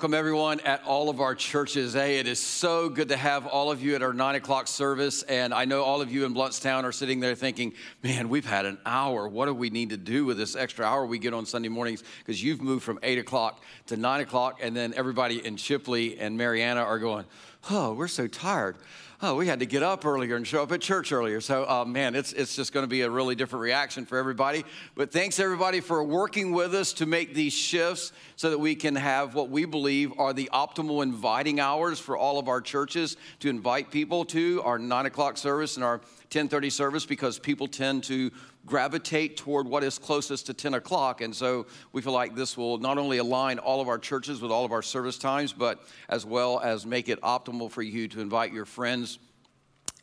Welcome, everyone, at all of our churches. Hey, it is so good to have all of you at our nine o'clock service. And I know all of you in Blountstown are sitting there thinking, man, we've had an hour. What do we need to do with this extra hour we get on Sunday mornings? Because you've moved from eight o'clock to nine o'clock. And then everybody in Chipley and Marianna are going, oh, we're so tired oh, we had to get up earlier and show up at church earlier. So, uh, man, it's, it's just going to be a really different reaction for everybody. But thanks, everybody, for working with us to make these shifts so that we can have what we believe are the optimal inviting hours for all of our churches to invite people to our 9 o'clock service and our 1030 service because people tend to gravitate toward what is closest to 10 o'clock. And so we feel like this will not only align all of our churches with all of our service times, but as well as make it optimal for you to invite your friends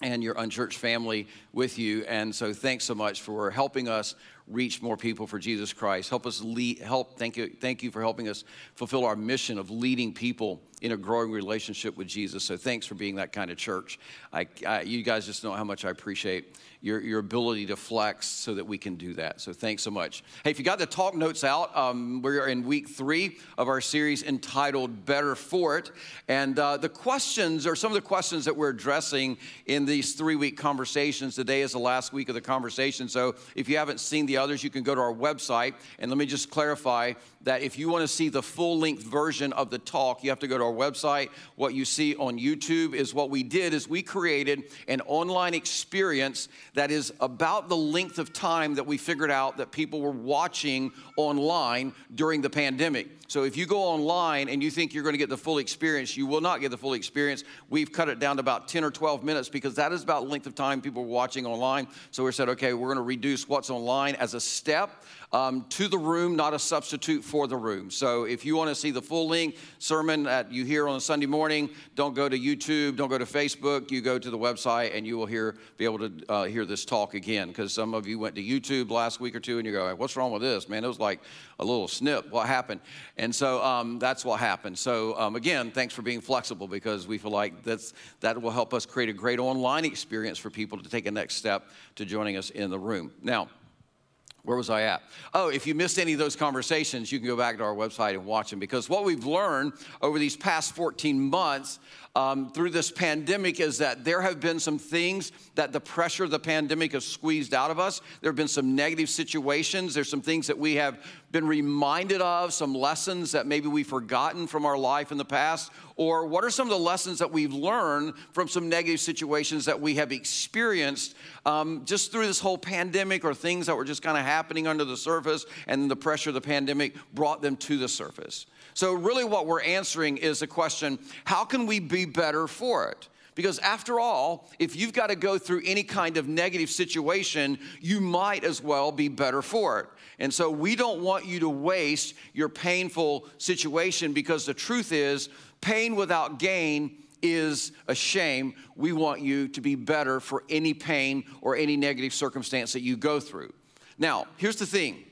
and your unchurched family with you. And so thanks so much for helping us reach more people for Jesus Christ. Help us lead, help, thank you, thank you for helping us fulfill our mission of leading people in a growing relationship with Jesus. So thanks for being that kind of church. I, I, you guys just know how much I appreciate your, your ability to flex so that we can do that. So thanks so much. Hey, if you got the talk notes out, um, we're in week three of our series entitled Better For It. And uh, the questions, or some of the questions that we're addressing in these three week conversations, today is the last week of the conversation. So if you haven't seen the others, you can go to our website. And let me just clarify that if you want to see the full length version of the talk, you have to go to our website. What you see on YouTube is what we did is we created an online experience that is about the length of time that we figured out that people were watching online during the pandemic. So if you go online and you think you're going to get the full experience, you will not get the full experience. We've cut it down to about 10 or 12 minutes because that is about length of time people are watching online. So we said, okay, we're going to reduce what's online as a step um, to the room, not a substitute for the room. So if you want to see the full length sermon that you hear on a Sunday morning, don't go to YouTube, don't go to Facebook. You go to the website and you will hear be able to uh, hear this talk again. Because some of you went to YouTube last week or two and you go, "What's wrong with this, man?" It was like a little snip. What happened? And so um, that's what happened. So um, again, thanks for being flexible because we feel like that's that will help us create a great online experience for people to take a next step to joining us in the room. Now. Where was I at? Oh, if you missed any of those conversations, you can go back to our website and watch them because what we've learned over these past 14 months um, through this pandemic is that there have been some things that the pressure of the pandemic has squeezed out of us. There have been some negative situations. There's some things that we have been reminded of, some lessons that maybe we've forgotten from our life in the past. Or what are some of the lessons that we've learned from some negative situations that we have experienced um, just through this whole pandemic or things that were just kind of happening under the surface and the pressure of the pandemic brought them to the surface? So, really, what we're answering is the question how can we be better for it? Because after all, if you've got to go through any kind of negative situation, you might as well be better for it. And so we don't want you to waste your painful situation because the truth is, pain without gain is a shame. We want you to be better for any pain or any negative circumstance that you go through. Now, here's the thing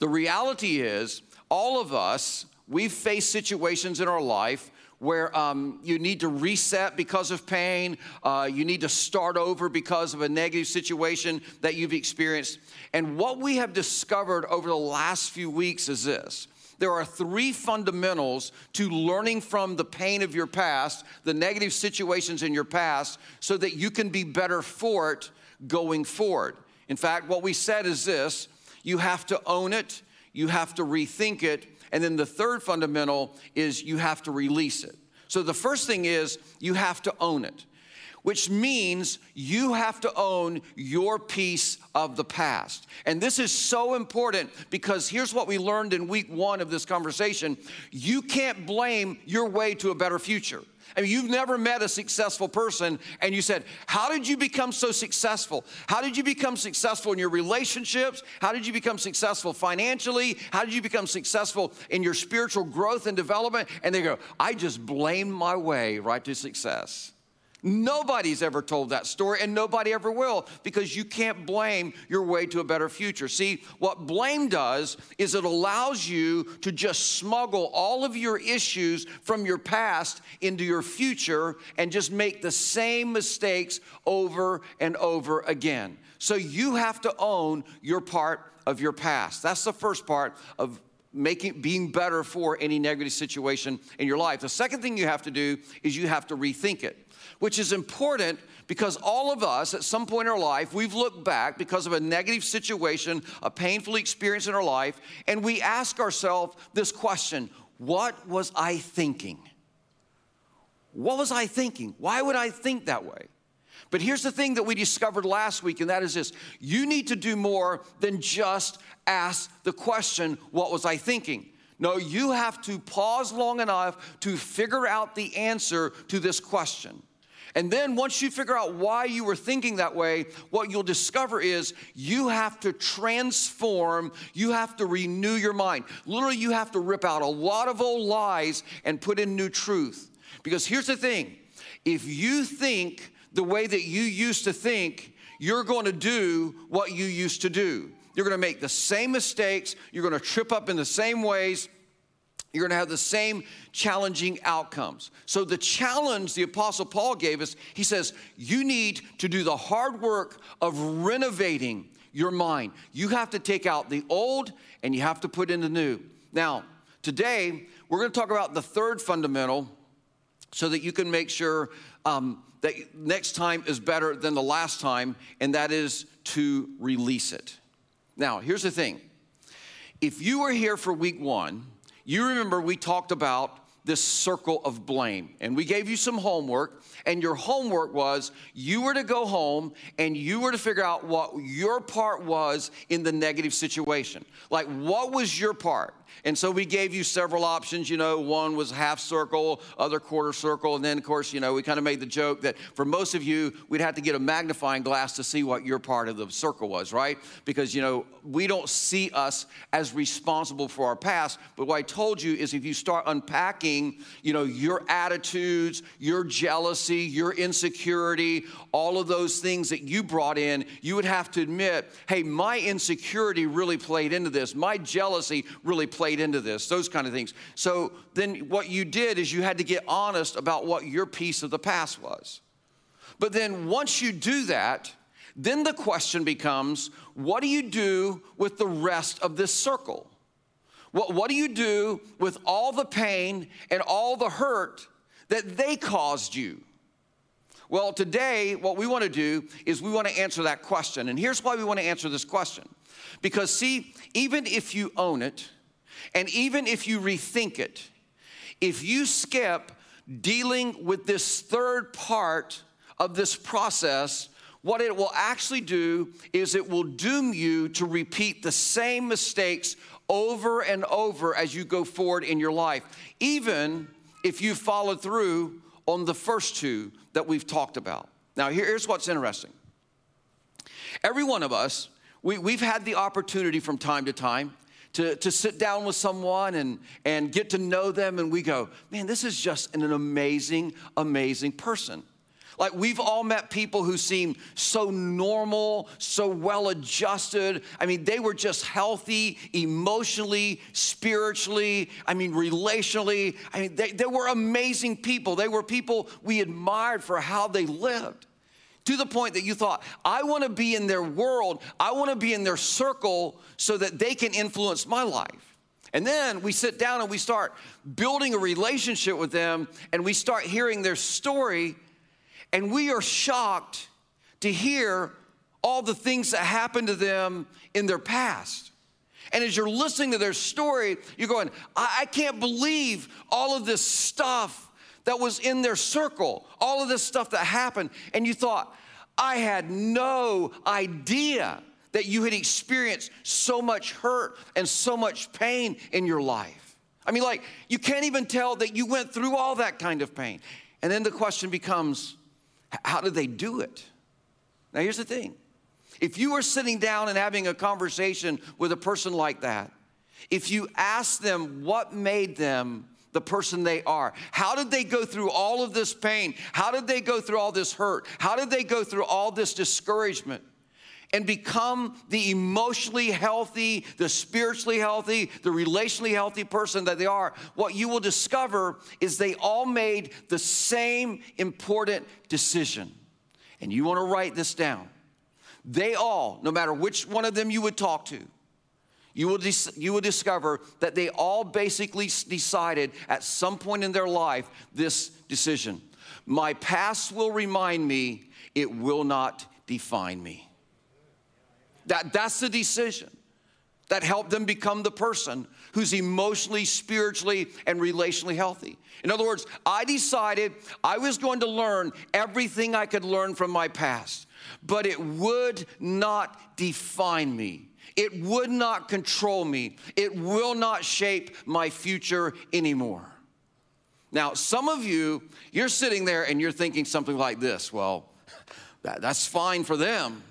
the reality is, all of us, we've faced situations in our life where um, you need to reset because of pain, uh, you need to start over because of a negative situation that you've experienced. And what we have discovered over the last few weeks is this there are three fundamentals to learning from the pain of your past, the negative situations in your past, so that you can be better for it going forward. In fact, what we said is this you have to own it, you have to rethink it. And then the third fundamental is you have to release it. So the first thing is you have to own it, which means you have to own your piece of the past. And this is so important because here's what we learned in week one of this conversation you can't blame your way to a better future. I mean, you've never met a successful person and you said, How did you become so successful? How did you become successful in your relationships? How did you become successful financially? How did you become successful in your spiritual growth and development? And they go, I just blamed my way right to success. Nobody's ever told that story, and nobody ever will because you can't blame your way to a better future. See, what blame does is it allows you to just smuggle all of your issues from your past into your future and just make the same mistakes over and over again. So you have to own your part of your past. That's the first part of making being better for any negative situation in your life. The second thing you have to do is you have to rethink it, which is important because all of us at some point in our life we've looked back because of a negative situation, a painful experience in our life, and we ask ourselves this question, what was I thinking? What was I thinking? Why would I think that way? But here's the thing that we discovered last week, and that is this you need to do more than just ask the question, What was I thinking? No, you have to pause long enough to figure out the answer to this question. And then once you figure out why you were thinking that way, what you'll discover is you have to transform, you have to renew your mind. Literally, you have to rip out a lot of old lies and put in new truth. Because here's the thing if you think the way that you used to think, you're going to do what you used to do. You're going to make the same mistakes, you're going to trip up in the same ways. You're going to have the same challenging outcomes. So, the challenge the Apostle Paul gave us, he says, you need to do the hard work of renovating your mind. You have to take out the old and you have to put in the new. Now, today, we're going to talk about the third fundamental so that you can make sure um, that next time is better than the last time, and that is to release it. Now, here's the thing if you were here for week one, you remember we talked about this circle of blame, and we gave you some homework. And your homework was you were to go home and you were to figure out what your part was in the negative situation. Like, what was your part? And so we gave you several options. You know, one was half circle, other quarter circle. And then, of course, you know, we kind of made the joke that for most of you, we'd have to get a magnifying glass to see what your part of the circle was, right? Because, you know, we don't see us as responsible for our past. But what I told you is if you start unpacking, you know, your attitudes, your jealousy, your insecurity, all of those things that you brought in, you would have to admit, hey, my insecurity really played into this. My jealousy really played played into this, those kind of things. So then what you did is you had to get honest about what your piece of the past was. But then once you do that, then the question becomes what do you do with the rest of this circle? What, what do you do with all the pain and all the hurt that they caused you? Well, today, what we want to do is we want to answer that question. And here's why we want to answer this question. Because, see, even if you own it, and even if you rethink it, if you skip dealing with this third part of this process, what it will actually do is it will doom you to repeat the same mistakes over and over as you go forward in your life, even if you follow through on the first two that we've talked about. Now, here's what's interesting. Every one of us, we, we've had the opportunity from time to time to, to sit down with someone and, and get to know them, and we go, man, this is just an amazing, amazing person. Like we've all met people who seem so normal, so well adjusted. I mean, they were just healthy emotionally, spiritually, I mean, relationally. I mean, they, they were amazing people. They were people we admired for how they lived to the point that you thought, I want to be in their world, I want to be in their circle so that they can influence my life. And then we sit down and we start building a relationship with them and we start hearing their story, and we are shocked to hear all the things that happened to them in their past. And as you're listening to their story, you're going, I, I can't believe all of this stuff that was in their circle, all of this stuff that happened, and you thought, I had no idea that you had experienced so much hurt and so much pain in your life. I mean, like, you can't even tell that you went through all that kind of pain. And then the question becomes, how did they do it? Now, here's the thing if you were sitting down and having a conversation with a person like that, if you ask them what made them the person they are? How did they go through all of this pain? How did they go through all this hurt? How did they go through all this discouragement? And become the emotionally healthy, the spiritually healthy, the relationally healthy person that they are, what you will discover is they all made the same important decision. And you want to write this down. They all, no matter which one of them you would talk to, you will, dis- you will discover that they all basically decided at some point in their life this decision My past will remind me, it will not define me. That, that's the decision that helped them become the person who's emotionally, spiritually, and relationally healthy. In other words, I decided I was going to learn everything I could learn from my past, but it would not define me. It would not control me. It will not shape my future anymore. Now, some of you, you're sitting there and you're thinking something like this well, that, that's fine for them.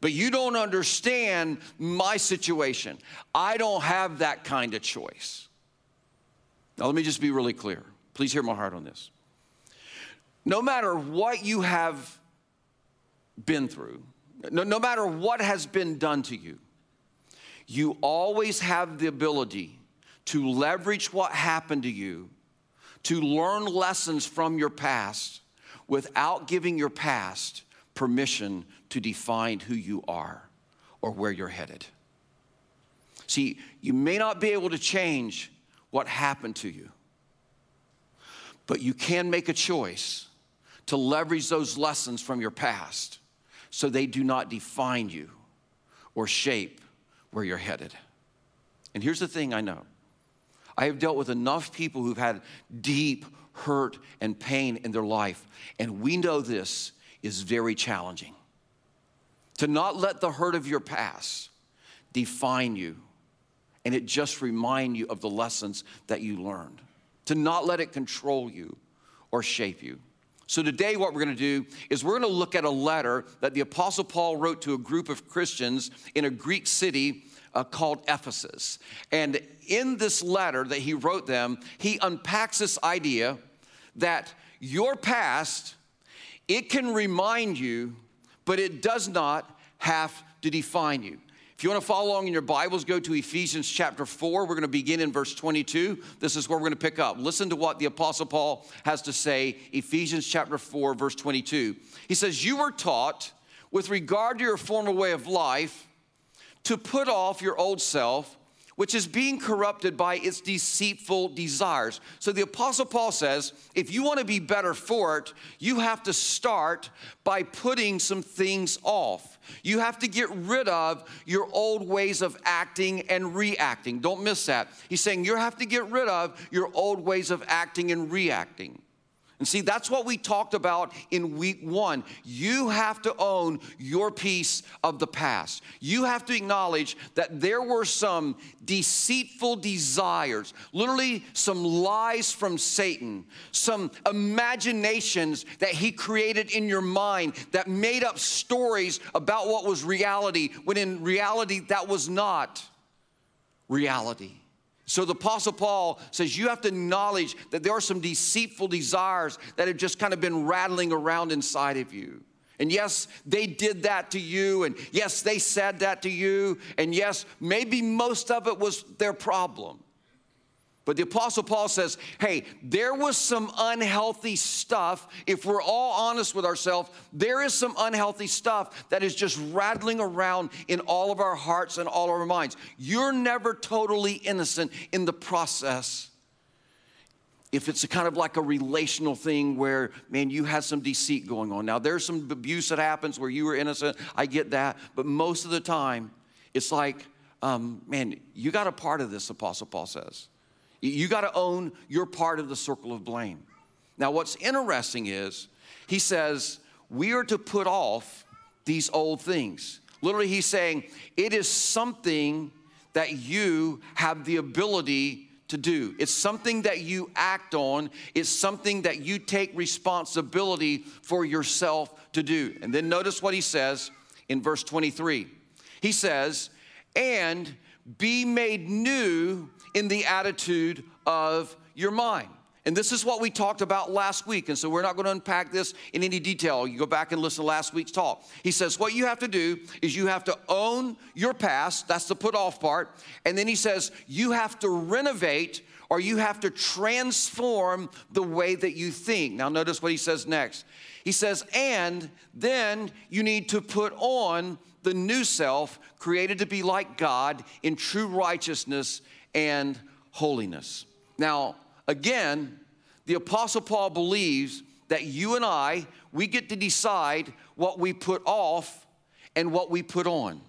But you don't understand my situation. I don't have that kind of choice. Now, let me just be really clear. Please hear my heart on this. No matter what you have been through, no, no matter what has been done to you, you always have the ability to leverage what happened to you to learn lessons from your past without giving your past permission to define who you are or where you're headed. See, you may not be able to change what happened to you, but you can make a choice to leverage those lessons from your past so they do not define you or shape where you're headed. And here's the thing I know I have dealt with enough people who've had deep hurt and pain in their life, and we know this is very challenging. To not let the hurt of your past define you and it just remind you of the lessons that you learned. To not let it control you or shape you. So, today, what we're gonna do is we're gonna look at a letter that the Apostle Paul wrote to a group of Christians in a Greek city uh, called Ephesus. And in this letter that he wrote them, he unpacks this idea that your past, it can remind you, but it does not have to define you. If you want to follow along in your Bibles, go to Ephesians chapter 4. We're going to begin in verse 22. This is where we're going to pick up. Listen to what the Apostle Paul has to say, Ephesians chapter 4, verse 22. He says, You were taught with regard to your former way of life to put off your old self which is being corrupted by its deceitful desires. So the Apostle Paul says, if you want to be better for it, you have to start by putting some things off. You have to get rid of your old ways of acting and reacting. Don't miss that. He's saying you have to get rid of your old ways of acting and reacting. And see, that's what we talked about in week one. You have to own your piece of the past. You have to acknowledge that there were some deceitful desires, literally, some lies from Satan, some imaginations that he created in your mind that made up stories about what was reality, when in reality, that was not reality. So the Apostle Paul says you have to acknowledge that there are some deceitful desires that have just kind of been rattling around inside of you. And yes, they did that to you. And yes, they said that to you. And yes, maybe most of it was their problem. But the Apostle Paul says, hey, there was some unhealthy stuff. If we're all honest with ourselves, there is some unhealthy stuff that is just rattling around in all of our hearts and all of our minds. You're never totally innocent in the process. If it's a kind of like a relational thing where, man, you had some deceit going on. Now, there's some abuse that happens where you were innocent. I get that. But most of the time, it's like, um, man, you got a part of this, Apostle Paul says. You got to own your part of the circle of blame. Now, what's interesting is he says, we are to put off these old things. Literally, he's saying it is something that you have the ability to do. It's something that you act on, it's something that you take responsibility for yourself to do. And then notice what he says in verse 23. He says, and be made new in the attitude of your mind. And this is what we talked about last week. And so we're not going to unpack this in any detail. You go back and listen to last week's talk. He says, What you have to do is you have to own your past. That's the put off part. And then he says, You have to renovate or you have to transform the way that you think. Now, notice what he says next. He says, And then you need to put on the new self, created to be like God in true righteousness and holiness. Now, again, the Apostle Paul believes that you and I, we get to decide what we put off and what we put on.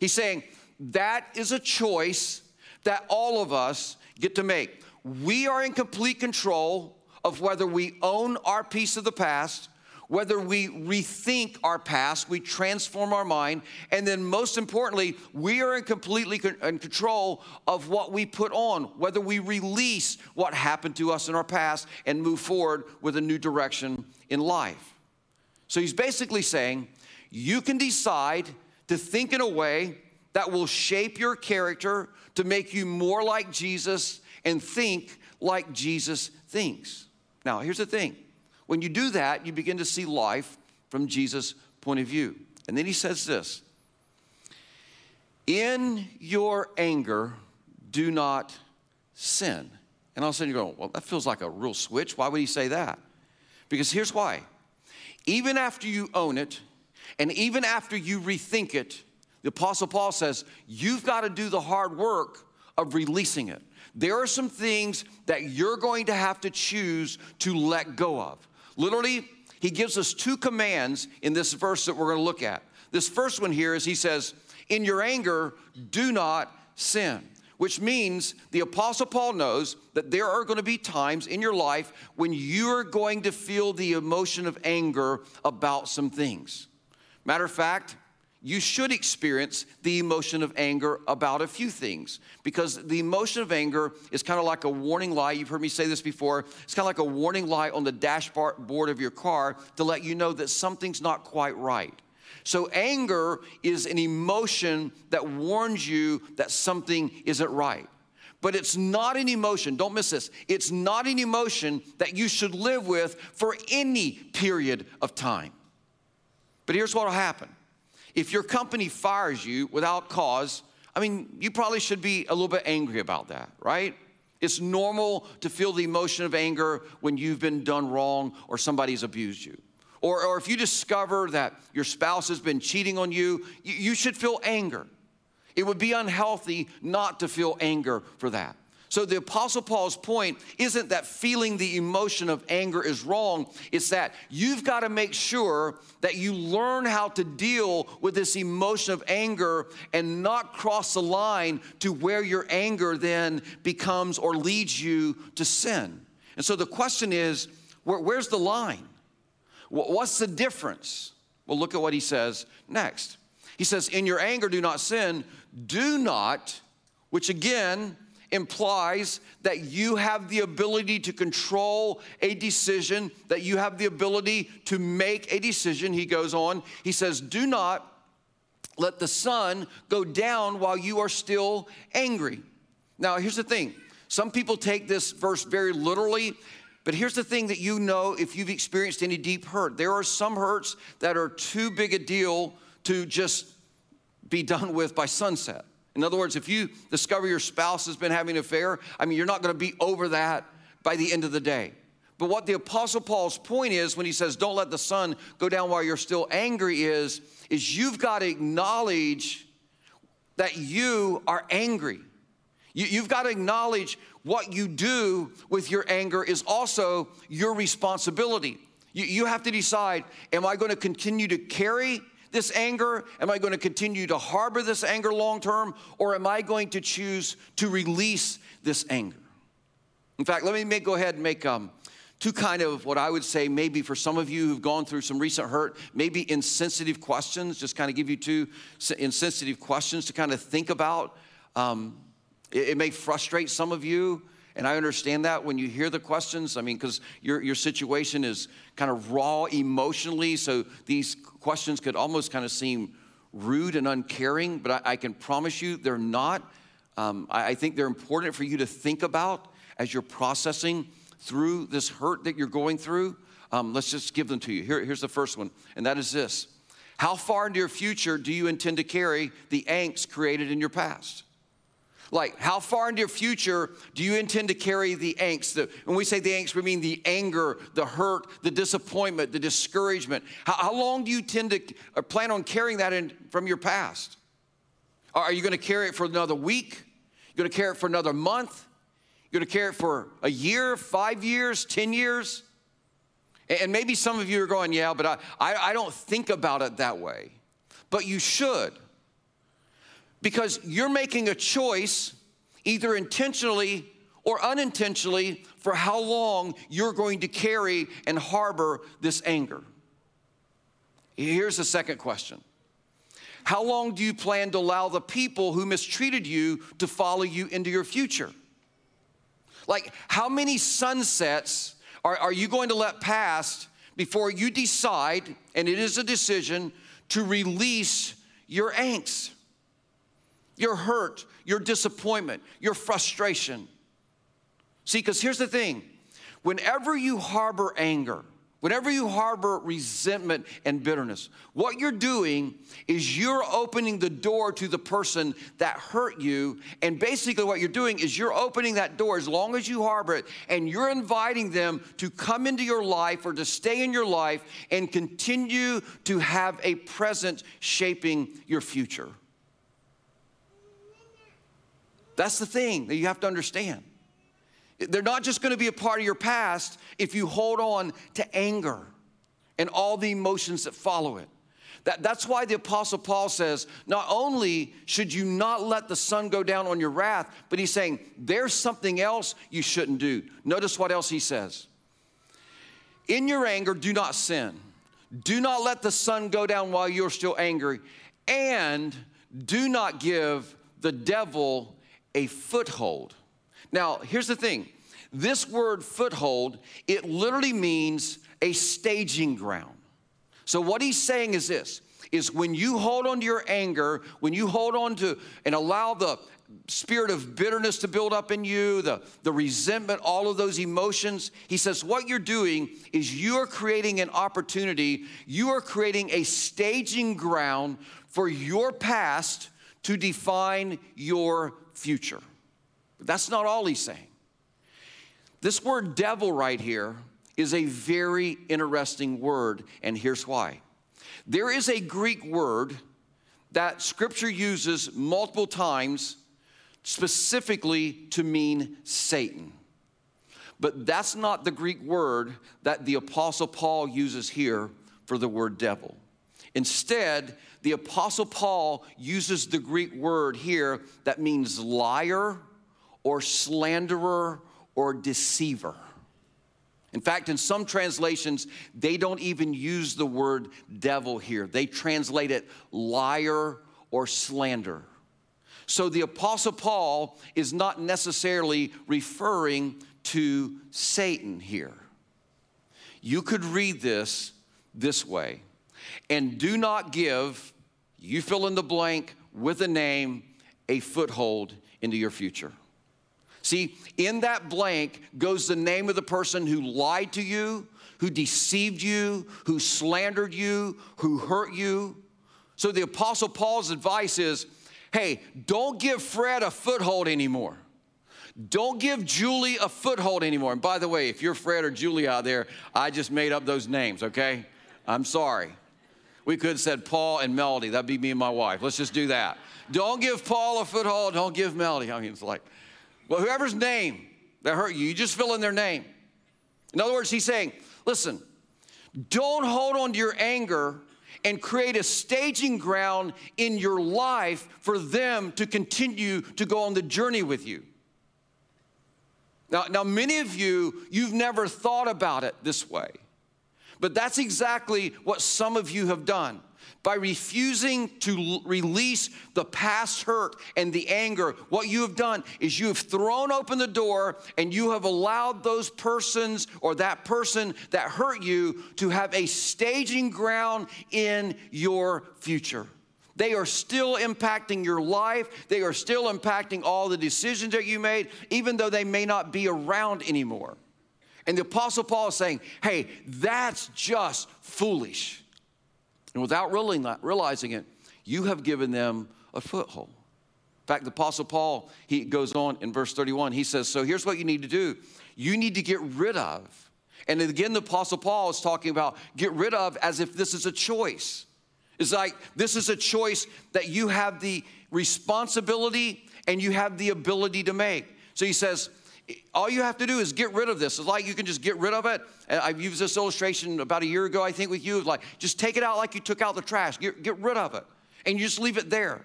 He's saying that is a choice that all of us get to make. We are in complete control of whether we own our piece of the past, whether we rethink our past, we transform our mind, and then most importantly, we are in completely in control of what we put on, whether we release what happened to us in our past and move forward with a new direction in life. So he's basically saying, you can decide to think in a way that will shape your character to make you more like Jesus and think like Jesus thinks. Now, here's the thing when you do that, you begin to see life from Jesus' point of view. And then he says this In your anger, do not sin. And all of a sudden you're going, well, that feels like a real switch. Why would he say that? Because here's why. Even after you own it, and even after you rethink it, the Apostle Paul says, you've got to do the hard work of releasing it. There are some things that you're going to have to choose to let go of. Literally, he gives us two commands in this verse that we're going to look at. This first one here is he says, In your anger, do not sin. Which means the Apostle Paul knows that there are going to be times in your life when you're going to feel the emotion of anger about some things. Matter of fact, you should experience the emotion of anger about a few things because the emotion of anger is kind of like a warning light. You've heard me say this before. It's kind of like a warning light on the dashboard of your car to let you know that something's not quite right. So, anger is an emotion that warns you that something isn't right. But it's not an emotion, don't miss this. It's not an emotion that you should live with for any period of time. But here's what will happen if your company fires you without cause, I mean, you probably should be a little bit angry about that, right? It's normal to feel the emotion of anger when you've been done wrong or somebody's abused you. Or, or if you discover that your spouse has been cheating on you, you, you should feel anger. It would be unhealthy not to feel anger for that. So, the Apostle Paul's point isn't that feeling the emotion of anger is wrong. It's that you've got to make sure that you learn how to deal with this emotion of anger and not cross the line to where your anger then becomes or leads you to sin. And so, the question is where, where's the line? What's the difference? Well, look at what he says next. He says, In your anger, do not sin. Do not, which again, implies that you have the ability to control a decision, that you have the ability to make a decision. He goes on, he says, Do not let the sun go down while you are still angry. Now, here's the thing some people take this verse very literally. But here's the thing that you know if you've experienced any deep hurt. There are some hurts that are too big a deal to just be done with by sunset. In other words, if you discover your spouse has been having an affair, I mean, you're not going to be over that by the end of the day. But what the Apostle Paul's point is when he says, don't let the sun go down while you're still angry, is, is you've got to acknowledge that you are angry. You, have got to acknowledge what you do with your anger is also your responsibility. You, you have to decide, am I going to continue to carry this anger? Am I going to continue to harbor this anger long term? Or am I going to choose to release this anger? In fact, let me make, go ahead and make um, two kind of what I would say, maybe for some of you who've gone through some recent hurt, maybe insensitive questions, just kind of give you two insensitive questions to kind of think about. Um, it, it may frustrate some of you. And I understand that when you hear the questions, I mean, because your, your situation is kind of raw emotionally, so these questions could almost kind of seem rude and uncaring, but I, I can promise you they're not. Um, I, I think they're important for you to think about as you're processing through this hurt that you're going through. Um, let's just give them to you. Here, here's the first one, and that is this How far into your future do you intend to carry the angst created in your past? Like, how far into your future do you intend to carry the angst? The, when we say the angst, we mean the anger, the hurt, the disappointment, the discouragement. How, how long do you tend to or plan on carrying that in, from your past? Are you going to carry it for another week? You're going to carry it for another month? You're going to carry it for a year, five years, 10 years? And maybe some of you are going, yeah, but I, I, I don't think about it that way. But you should because you're making a choice, either intentionally or unintentionally, for how long you're going to carry and harbor this anger. Here's the second question How long do you plan to allow the people who mistreated you to follow you into your future? Like, how many sunsets are, are you going to let pass before you decide, and it is a decision, to release your angst? Your hurt, your disappointment, your frustration. See, because here's the thing whenever you harbor anger, whenever you harbor resentment and bitterness, what you're doing is you're opening the door to the person that hurt you. And basically, what you're doing is you're opening that door as long as you harbor it, and you're inviting them to come into your life or to stay in your life and continue to have a presence shaping your future. That's the thing that you have to understand. They're not just going to be a part of your past if you hold on to anger and all the emotions that follow it. That, that's why the Apostle Paul says, not only should you not let the sun go down on your wrath, but he's saying there's something else you shouldn't do. Notice what else he says. In your anger, do not sin. Do not let the sun go down while you're still angry, and do not give the devil a foothold. Now, here's the thing this word foothold, it literally means a staging ground. So, what he's saying is this is when you hold on to your anger, when you hold on to and allow the spirit of bitterness to build up in you, the, the resentment, all of those emotions. He says, What you're doing is you're creating an opportunity, you are creating a staging ground for your past to define your future. But that's not all he's saying. This word devil right here is a very interesting word, and here's why. There is a Greek word that scripture uses multiple times specifically to mean Satan. But that's not the Greek word that the Apostle Paul uses here for the word devil. Instead, the Apostle Paul uses the Greek word here that means liar or slanderer or deceiver. In fact, in some translations, they don't even use the word devil here. They translate it liar or slander. So the Apostle Paul is not necessarily referring to Satan here. You could read this this way and do not give, you fill in the blank with a name, a foothold into your future. See, in that blank goes the name of the person who lied to you, who deceived you, who slandered you, who hurt you. So the Apostle Paul's advice is hey, don't give Fred a foothold anymore. Don't give Julie a foothold anymore. And by the way, if you're Fred or Julie out there, I just made up those names, okay? I'm sorry. We could have said Paul and Melody. That'd be me and my wife. Let's just do that. Don't give Paul a foothold. Don't give Melody. I mean, it's like, well, whoever's name that hurt you, you just fill in their name. In other words, he's saying, listen, don't hold on to your anger and create a staging ground in your life for them to continue to go on the journey with you. Now, now many of you, you've never thought about it this way. But that's exactly what some of you have done. By refusing to release the past hurt and the anger, what you have done is you have thrown open the door and you have allowed those persons or that person that hurt you to have a staging ground in your future. They are still impacting your life. They are still impacting all the decisions that you made, even though they may not be around anymore. And the Apostle Paul is saying, hey, that's just foolish. And without realizing it, you have given them a foothold. In fact, the Apostle Paul, he goes on in verse 31, he says, So here's what you need to do you need to get rid of. And again, the Apostle Paul is talking about get rid of as if this is a choice. It's like this is a choice that you have the responsibility and you have the ability to make. So he says, all you have to do is get rid of this. It's like you can just get rid of it. I've used this illustration about a year ago, I think, with you. Like, just take it out like you took out the trash. Get, get rid of it. And you just leave it there.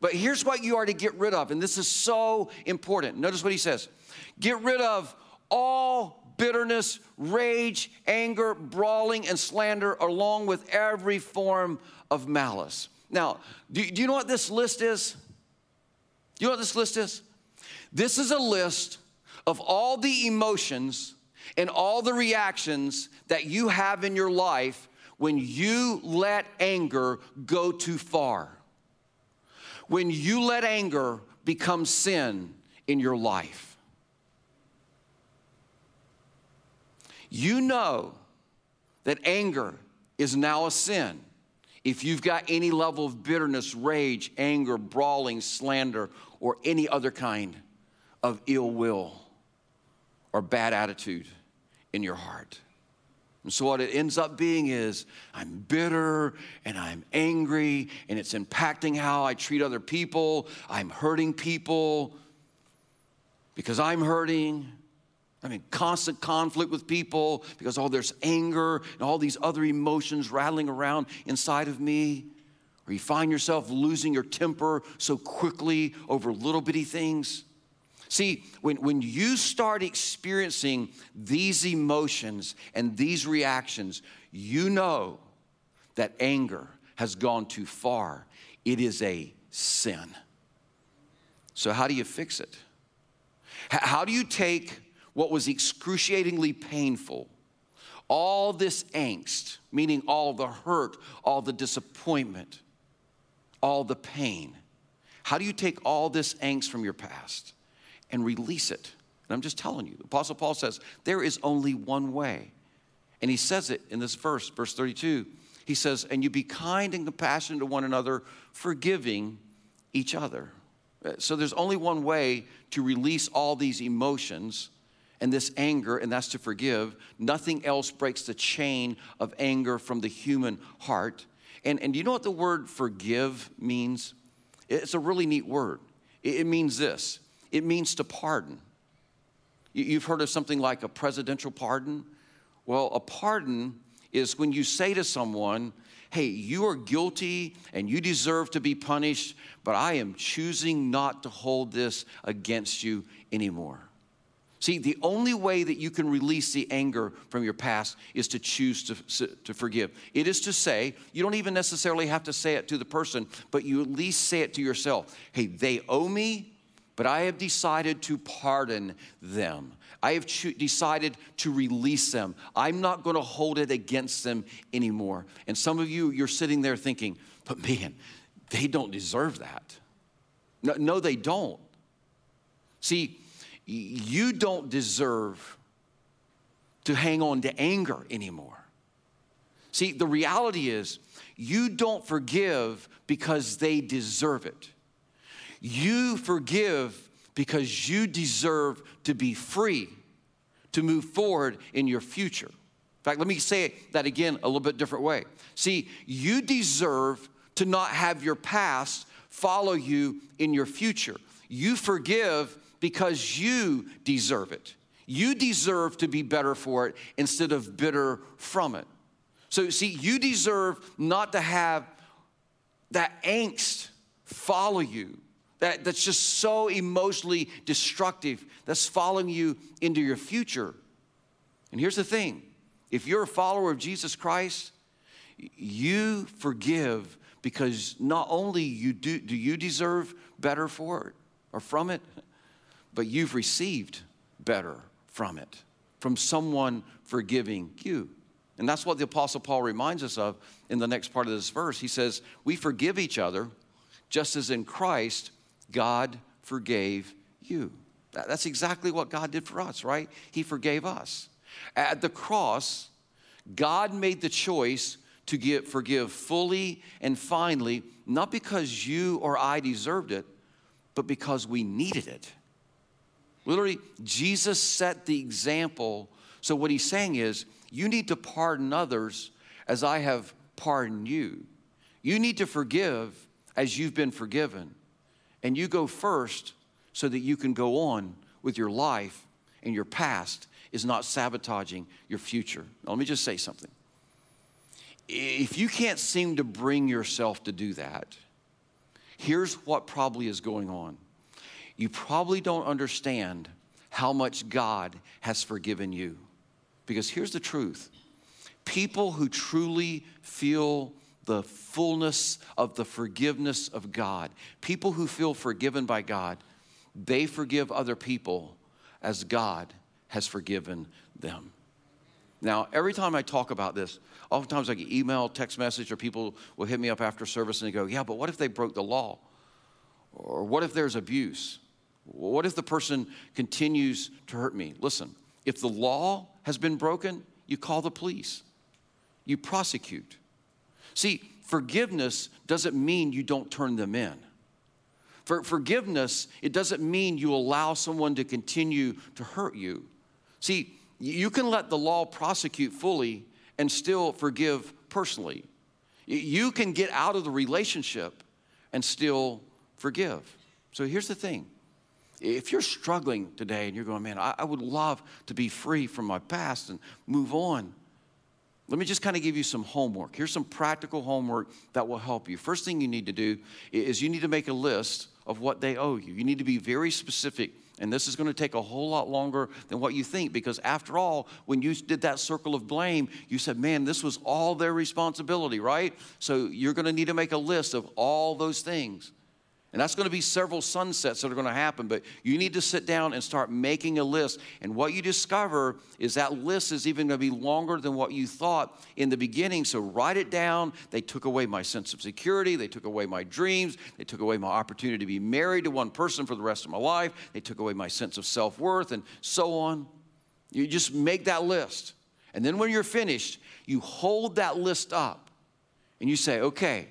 But here's what you are to get rid of. And this is so important. Notice what he says get rid of all bitterness, rage, anger, brawling, and slander, along with every form of malice. Now, do, do you know what this list is? Do you know what this list is? This is a list of all the emotions and all the reactions that you have in your life when you let anger go too far. When you let anger become sin in your life. You know that anger is now a sin if you've got any level of bitterness, rage, anger, brawling, slander, or any other kind of ill will or bad attitude in your heart. And so, what it ends up being is I'm bitter and I'm angry, and it's impacting how I treat other people. I'm hurting people because I'm hurting. I'm in constant conflict with people because, oh, there's anger and all these other emotions rattling around inside of me. Or you find yourself losing your temper so quickly over little bitty things. See, when, when you start experiencing these emotions and these reactions, you know that anger has gone too far. It is a sin. So, how do you fix it? How do you take what was excruciatingly painful, all this angst, meaning all the hurt, all the disappointment, all the pain. How do you take all this angst from your past and release it? And I'm just telling you, Apostle Paul says, there is only one way. And he says it in this verse, verse 32. He says, and you be kind and compassionate to one another, forgiving each other. Uh, so there's only one way to release all these emotions and this anger, and that's to forgive. Nothing else breaks the chain of anger from the human heart. And, and do you know what the word forgive means? It's a really neat word. It, it means this it means to pardon. You, you've heard of something like a presidential pardon? Well, a pardon is when you say to someone, hey, you are guilty and you deserve to be punished, but I am choosing not to hold this against you anymore. See, the only way that you can release the anger from your past is to choose to, to forgive. It is to say, you don't even necessarily have to say it to the person, but you at least say it to yourself. Hey, they owe me, but I have decided to pardon them. I have cho- decided to release them. I'm not going to hold it against them anymore. And some of you, you're sitting there thinking, but man, they don't deserve that. No, no they don't. See, you don't deserve to hang on to anger anymore. See, the reality is, you don't forgive because they deserve it. You forgive because you deserve to be free to move forward in your future. In fact, let me say that again a little bit different way. See, you deserve to not have your past follow you in your future. You forgive because you deserve it. You deserve to be better for it instead of bitter from it. So, see, you deserve not to have that angst follow you, that, that's just so emotionally destructive, that's following you into your future. And here's the thing if you're a follower of Jesus Christ, you forgive because not only you do, do you deserve better for it or from it, but you've received better from it, from someone forgiving you. And that's what the Apostle Paul reminds us of in the next part of this verse. He says, We forgive each other just as in Christ God forgave you. That's exactly what God did for us, right? He forgave us. At the cross, God made the choice to give, forgive fully and finally, not because you or I deserved it, but because we needed it. Literally, Jesus set the example. So, what he's saying is, you need to pardon others as I have pardoned you. You need to forgive as you've been forgiven. And you go first so that you can go on with your life and your past is not sabotaging your future. Now, let me just say something. If you can't seem to bring yourself to do that, here's what probably is going on. You probably don't understand how much God has forgiven you. Because here's the truth people who truly feel the fullness of the forgiveness of God, people who feel forgiven by God, they forgive other people as God has forgiven them. Now, every time I talk about this, oftentimes I get email, text message, or people will hit me up after service and they go, Yeah, but what if they broke the law? Or what if there's abuse? What if the person continues to hurt me? Listen, if the law has been broken, you call the police, you prosecute. See, forgiveness doesn't mean you don't turn them in. For forgiveness, it doesn't mean you allow someone to continue to hurt you. See, you can let the law prosecute fully and still forgive personally. You can get out of the relationship and still forgive. So here's the thing if you're struggling today and you're going, man, I, would love to be free from my past and move on. Let me just kind of give you some homework. Here's some practical homework that will help you. First thing you need to do is you need to make a list of what they owe you. You need to be very specific. And this is going to take a whole lot longer than what you think because, after all, when you did that circle of blame, you said, man, this was all their responsibility, right? So you're going to need to make a list of all those things. And that's going to be several sunsets that are going to happen, but you need to sit down and start making a list. And what you discover is that list is even going to be longer than what you thought in the beginning. So write it down. They took away my sense of security. They took away my dreams. They took away my opportunity to be married to one person for the rest of my life. They took away my sense of self worth and so on. You just make that list. And then when you're finished, you hold that list up and you say, okay,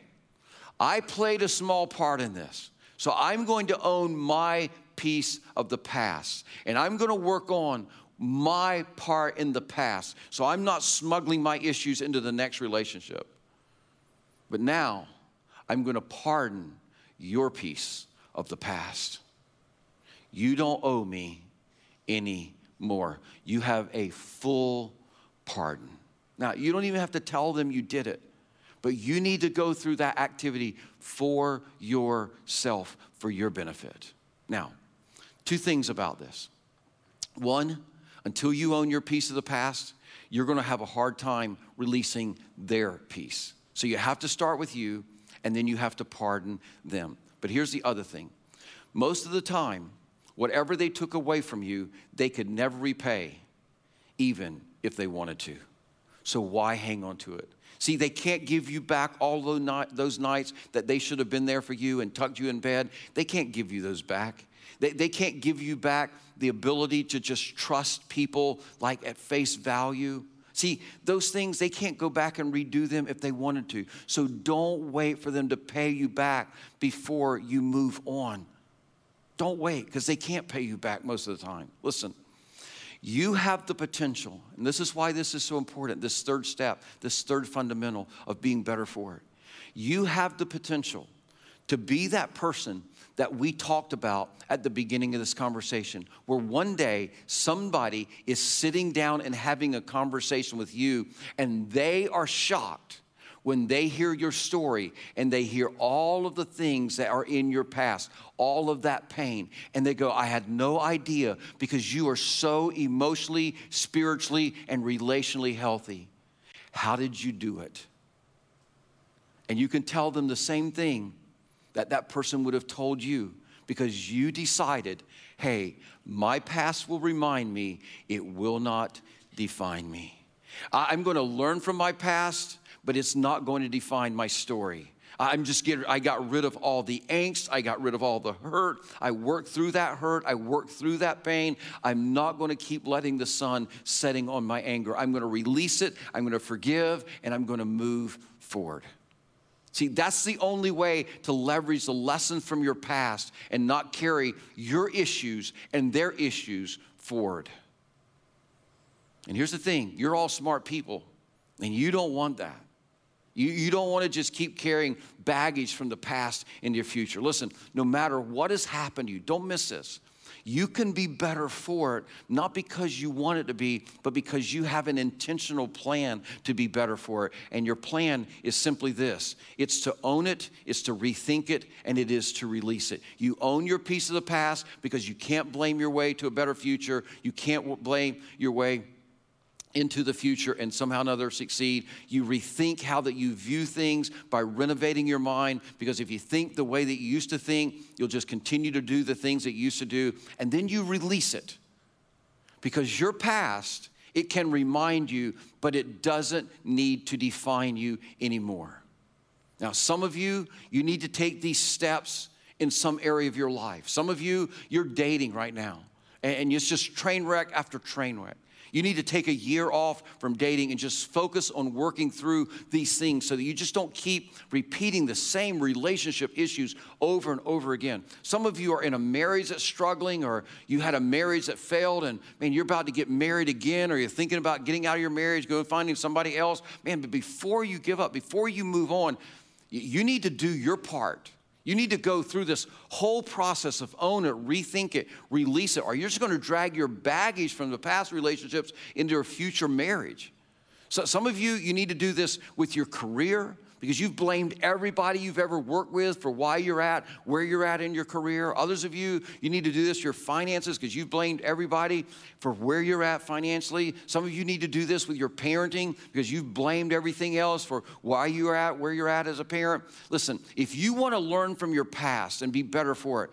I played a small part in this. So I'm going to own my piece of the past, and I'm going to work on my part in the past. So I'm not smuggling my issues into the next relationship. But now I'm going to pardon your piece of the past. You don't owe me any more. You have a full pardon. Now, you don't even have to tell them you did it but you need to go through that activity for yourself, for your benefit. Now, two things about this. One, until you own your piece of the past, you're going to have a hard time releasing their piece. So you have to start with you, and then you have to pardon them. But here's the other thing most of the time, whatever they took away from you, they could never repay, even if they wanted to. So why hang on to it? See, they can't give you back all those nights that they should have been there for you and tucked you in bed. They can't give you those back. They, they can't give you back the ability to just trust people like at face value. See, those things, they can't go back and redo them if they wanted to. So don't wait for them to pay you back before you move on. Don't wait because they can't pay you back most of the time. Listen, you have the potential, and this is why this is so important this third step, this third fundamental of being better for it. You have the potential to be that person that we talked about at the beginning of this conversation, where one day somebody is sitting down and having a conversation with you, and they are shocked when they hear your story and they hear all of the things that are in your past, all of that pain, and they go, I had no idea because you are so emotionally, spiritually, and relationally healthy. How did you do it? And you can tell them the same thing that that person would have told you because you decided, hey, my past will remind me, it will not define me. I'm going to learn from my past but it's not going to define my story. I'm just getting, I got rid of all the angst. I got rid of all the hurt. I worked through that hurt. I worked through that pain. I'm not going to keep letting the sun setting on my anger. I'm going to release it. I'm going to forgive and I'm going to move forward. See, that's the only way to leverage the lesson from your past and not carry your issues and their issues forward. And here's the thing you're all smart people, and you don't want that. You, you don't want to just keep carrying baggage from the past into your future. Listen, no matter what has happened to you, don't miss this. You can be better for it, not because you want it to be, but because you have an intentional plan to be better for it. And your plan is simply this it's to own it, it's to rethink it, and it is to release it. You own your piece of the past because you can't blame your way to a better future. You can't blame your way into the future and somehow another succeed. You rethink how that you view things by renovating your mind because if you think the way that you used to think, you'll just continue to do the things that you used to do and then you release it. Because your past, it can remind you, but it doesn't need to define you anymore. Now, some of you, you need to take these steps in some area of your life. Some of you, you're dating right now, and it's just train wreck after train wreck. You need to take a year off from dating and just focus on working through these things so that you just don't keep repeating the same relationship issues over and over again. Some of you are in a marriage that's struggling, or you had a marriage that failed, and man, you're about to get married again, or you're thinking about getting out of your marriage, going finding somebody else. Man, but before you give up, before you move on, you need to do your part. You need to go through this whole process of own it, rethink it, release it, or you're just going to drag your baggage from the past relationships into a future marriage. So, some of you, you need to do this with your career because you've blamed everybody you've ever worked with for why you're at where you're at in your career. Others of you, you need to do this your finances because you've blamed everybody for where you're at financially. Some of you need to do this with your parenting because you've blamed everything else for why you're at where you're at as a parent. Listen, if you want to learn from your past and be better for it,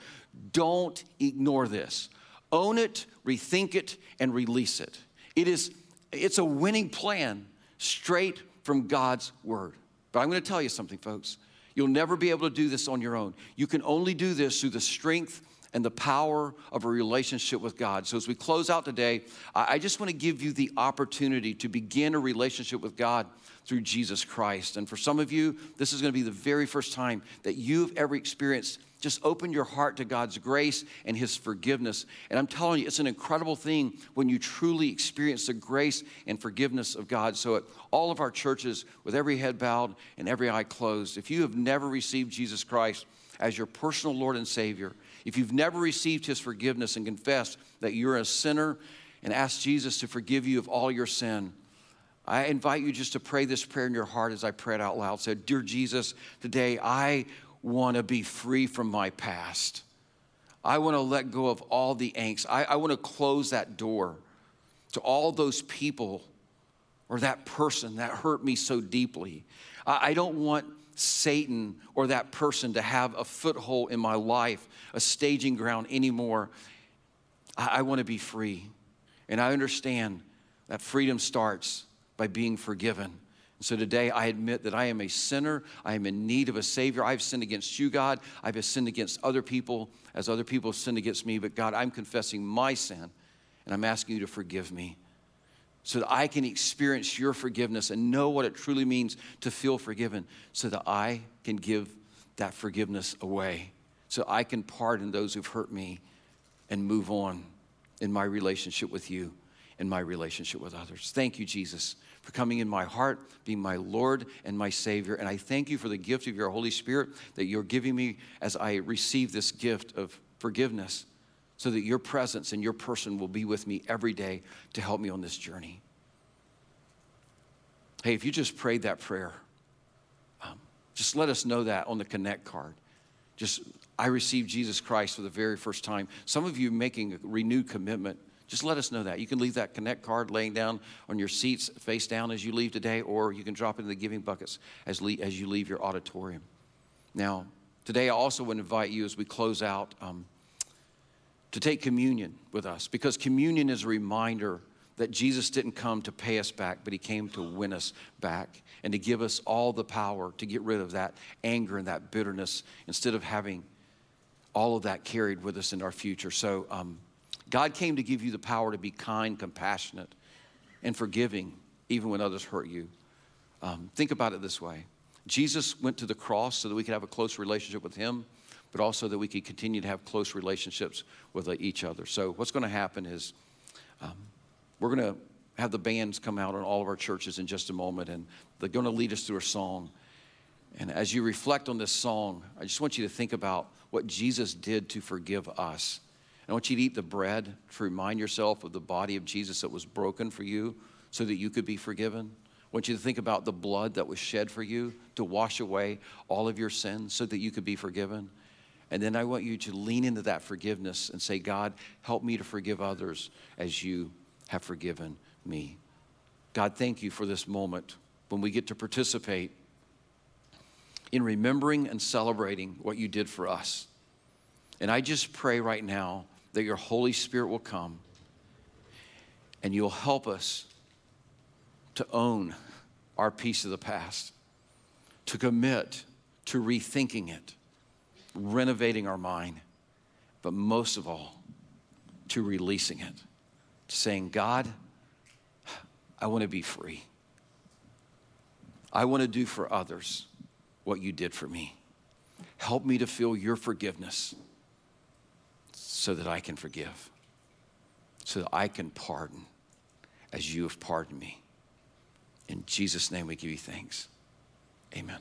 don't ignore this. Own it, rethink it, and release it. It is it's a winning plan straight from God's word. But I'm going to tell you something, folks. You'll never be able to do this on your own. You can only do this through the strength and the power of a relationship with God. So, as we close out today, I just want to give you the opportunity to begin a relationship with God through Jesus Christ. And for some of you, this is going to be the very first time that you've ever experienced just open your heart to God's grace and His forgiveness. And I'm telling you, it's an incredible thing when you truly experience the grace and forgiveness of God. So, at all of our churches, with every head bowed and every eye closed, if you have never received Jesus Christ as your personal Lord and Savior, if you've never received His forgiveness and confessed that you're a sinner and asked Jesus to forgive you of all your sin, I invite you just to pray this prayer in your heart as I pray it out loud. Say, Dear Jesus, today I want to be free from my past. I want to let go of all the angst. I, I want to close that door to all those people or that person that hurt me so deeply. I, I don't want Satan or that person to have a foothold in my life, a staging ground anymore. I, I want to be free. And I understand that freedom starts by being forgiven. So today I admit that I am a sinner. I am in need of a Savior. I've sinned against you, God. I've sinned against other people as other people have sinned against me. But God, I'm confessing my sin and I'm asking you to forgive me so that I can experience your forgiveness and know what it truly means to feel forgiven so that I can give that forgiveness away. So I can pardon those who've hurt me and move on in my relationship with you and my relationship with others. Thank you, Jesus for coming in my heart, being my Lord and my Savior. And I thank you for the gift of your Holy Spirit that you're giving me as I receive this gift of forgiveness, so that your presence and your person will be with me every day to help me on this journey. Hey, if you just prayed that prayer, um, just let us know that on the Connect card. Just, I received Jesus Christ for the very first time. Some of you making a renewed commitment just let us know that. You can leave that Connect card laying down on your seats, face down as you leave today, or you can drop it in the giving buckets as, le- as you leave your auditorium. Now, today I also would invite you as we close out um, to take communion with us because communion is a reminder that Jesus didn't come to pay us back, but he came to win us back and to give us all the power to get rid of that anger and that bitterness instead of having all of that carried with us in our future. So, um, God came to give you the power to be kind, compassionate, and forgiving, even when others hurt you. Um, think about it this way Jesus went to the cross so that we could have a close relationship with Him, but also that we could continue to have close relationships with each other. So, what's going to happen is um, we're going to have the bands come out in all of our churches in just a moment, and they're going to lead us through a song. And as you reflect on this song, I just want you to think about what Jesus did to forgive us. I want you to eat the bread to remind yourself of the body of Jesus that was broken for you so that you could be forgiven. I want you to think about the blood that was shed for you to wash away all of your sins so that you could be forgiven. And then I want you to lean into that forgiveness and say, God, help me to forgive others as you have forgiven me. God, thank you for this moment when we get to participate in remembering and celebrating what you did for us. And I just pray right now that your Holy Spirit will come and you'll help us to own our piece of the past, to commit to rethinking it, renovating our mind, but most of all, to releasing it, to saying, God, I want to be free. I want to do for others what you did for me. Help me to feel your forgiveness so that I can forgive, so that I can pardon as you have pardoned me. In Jesus' name, we give you thanks. Amen.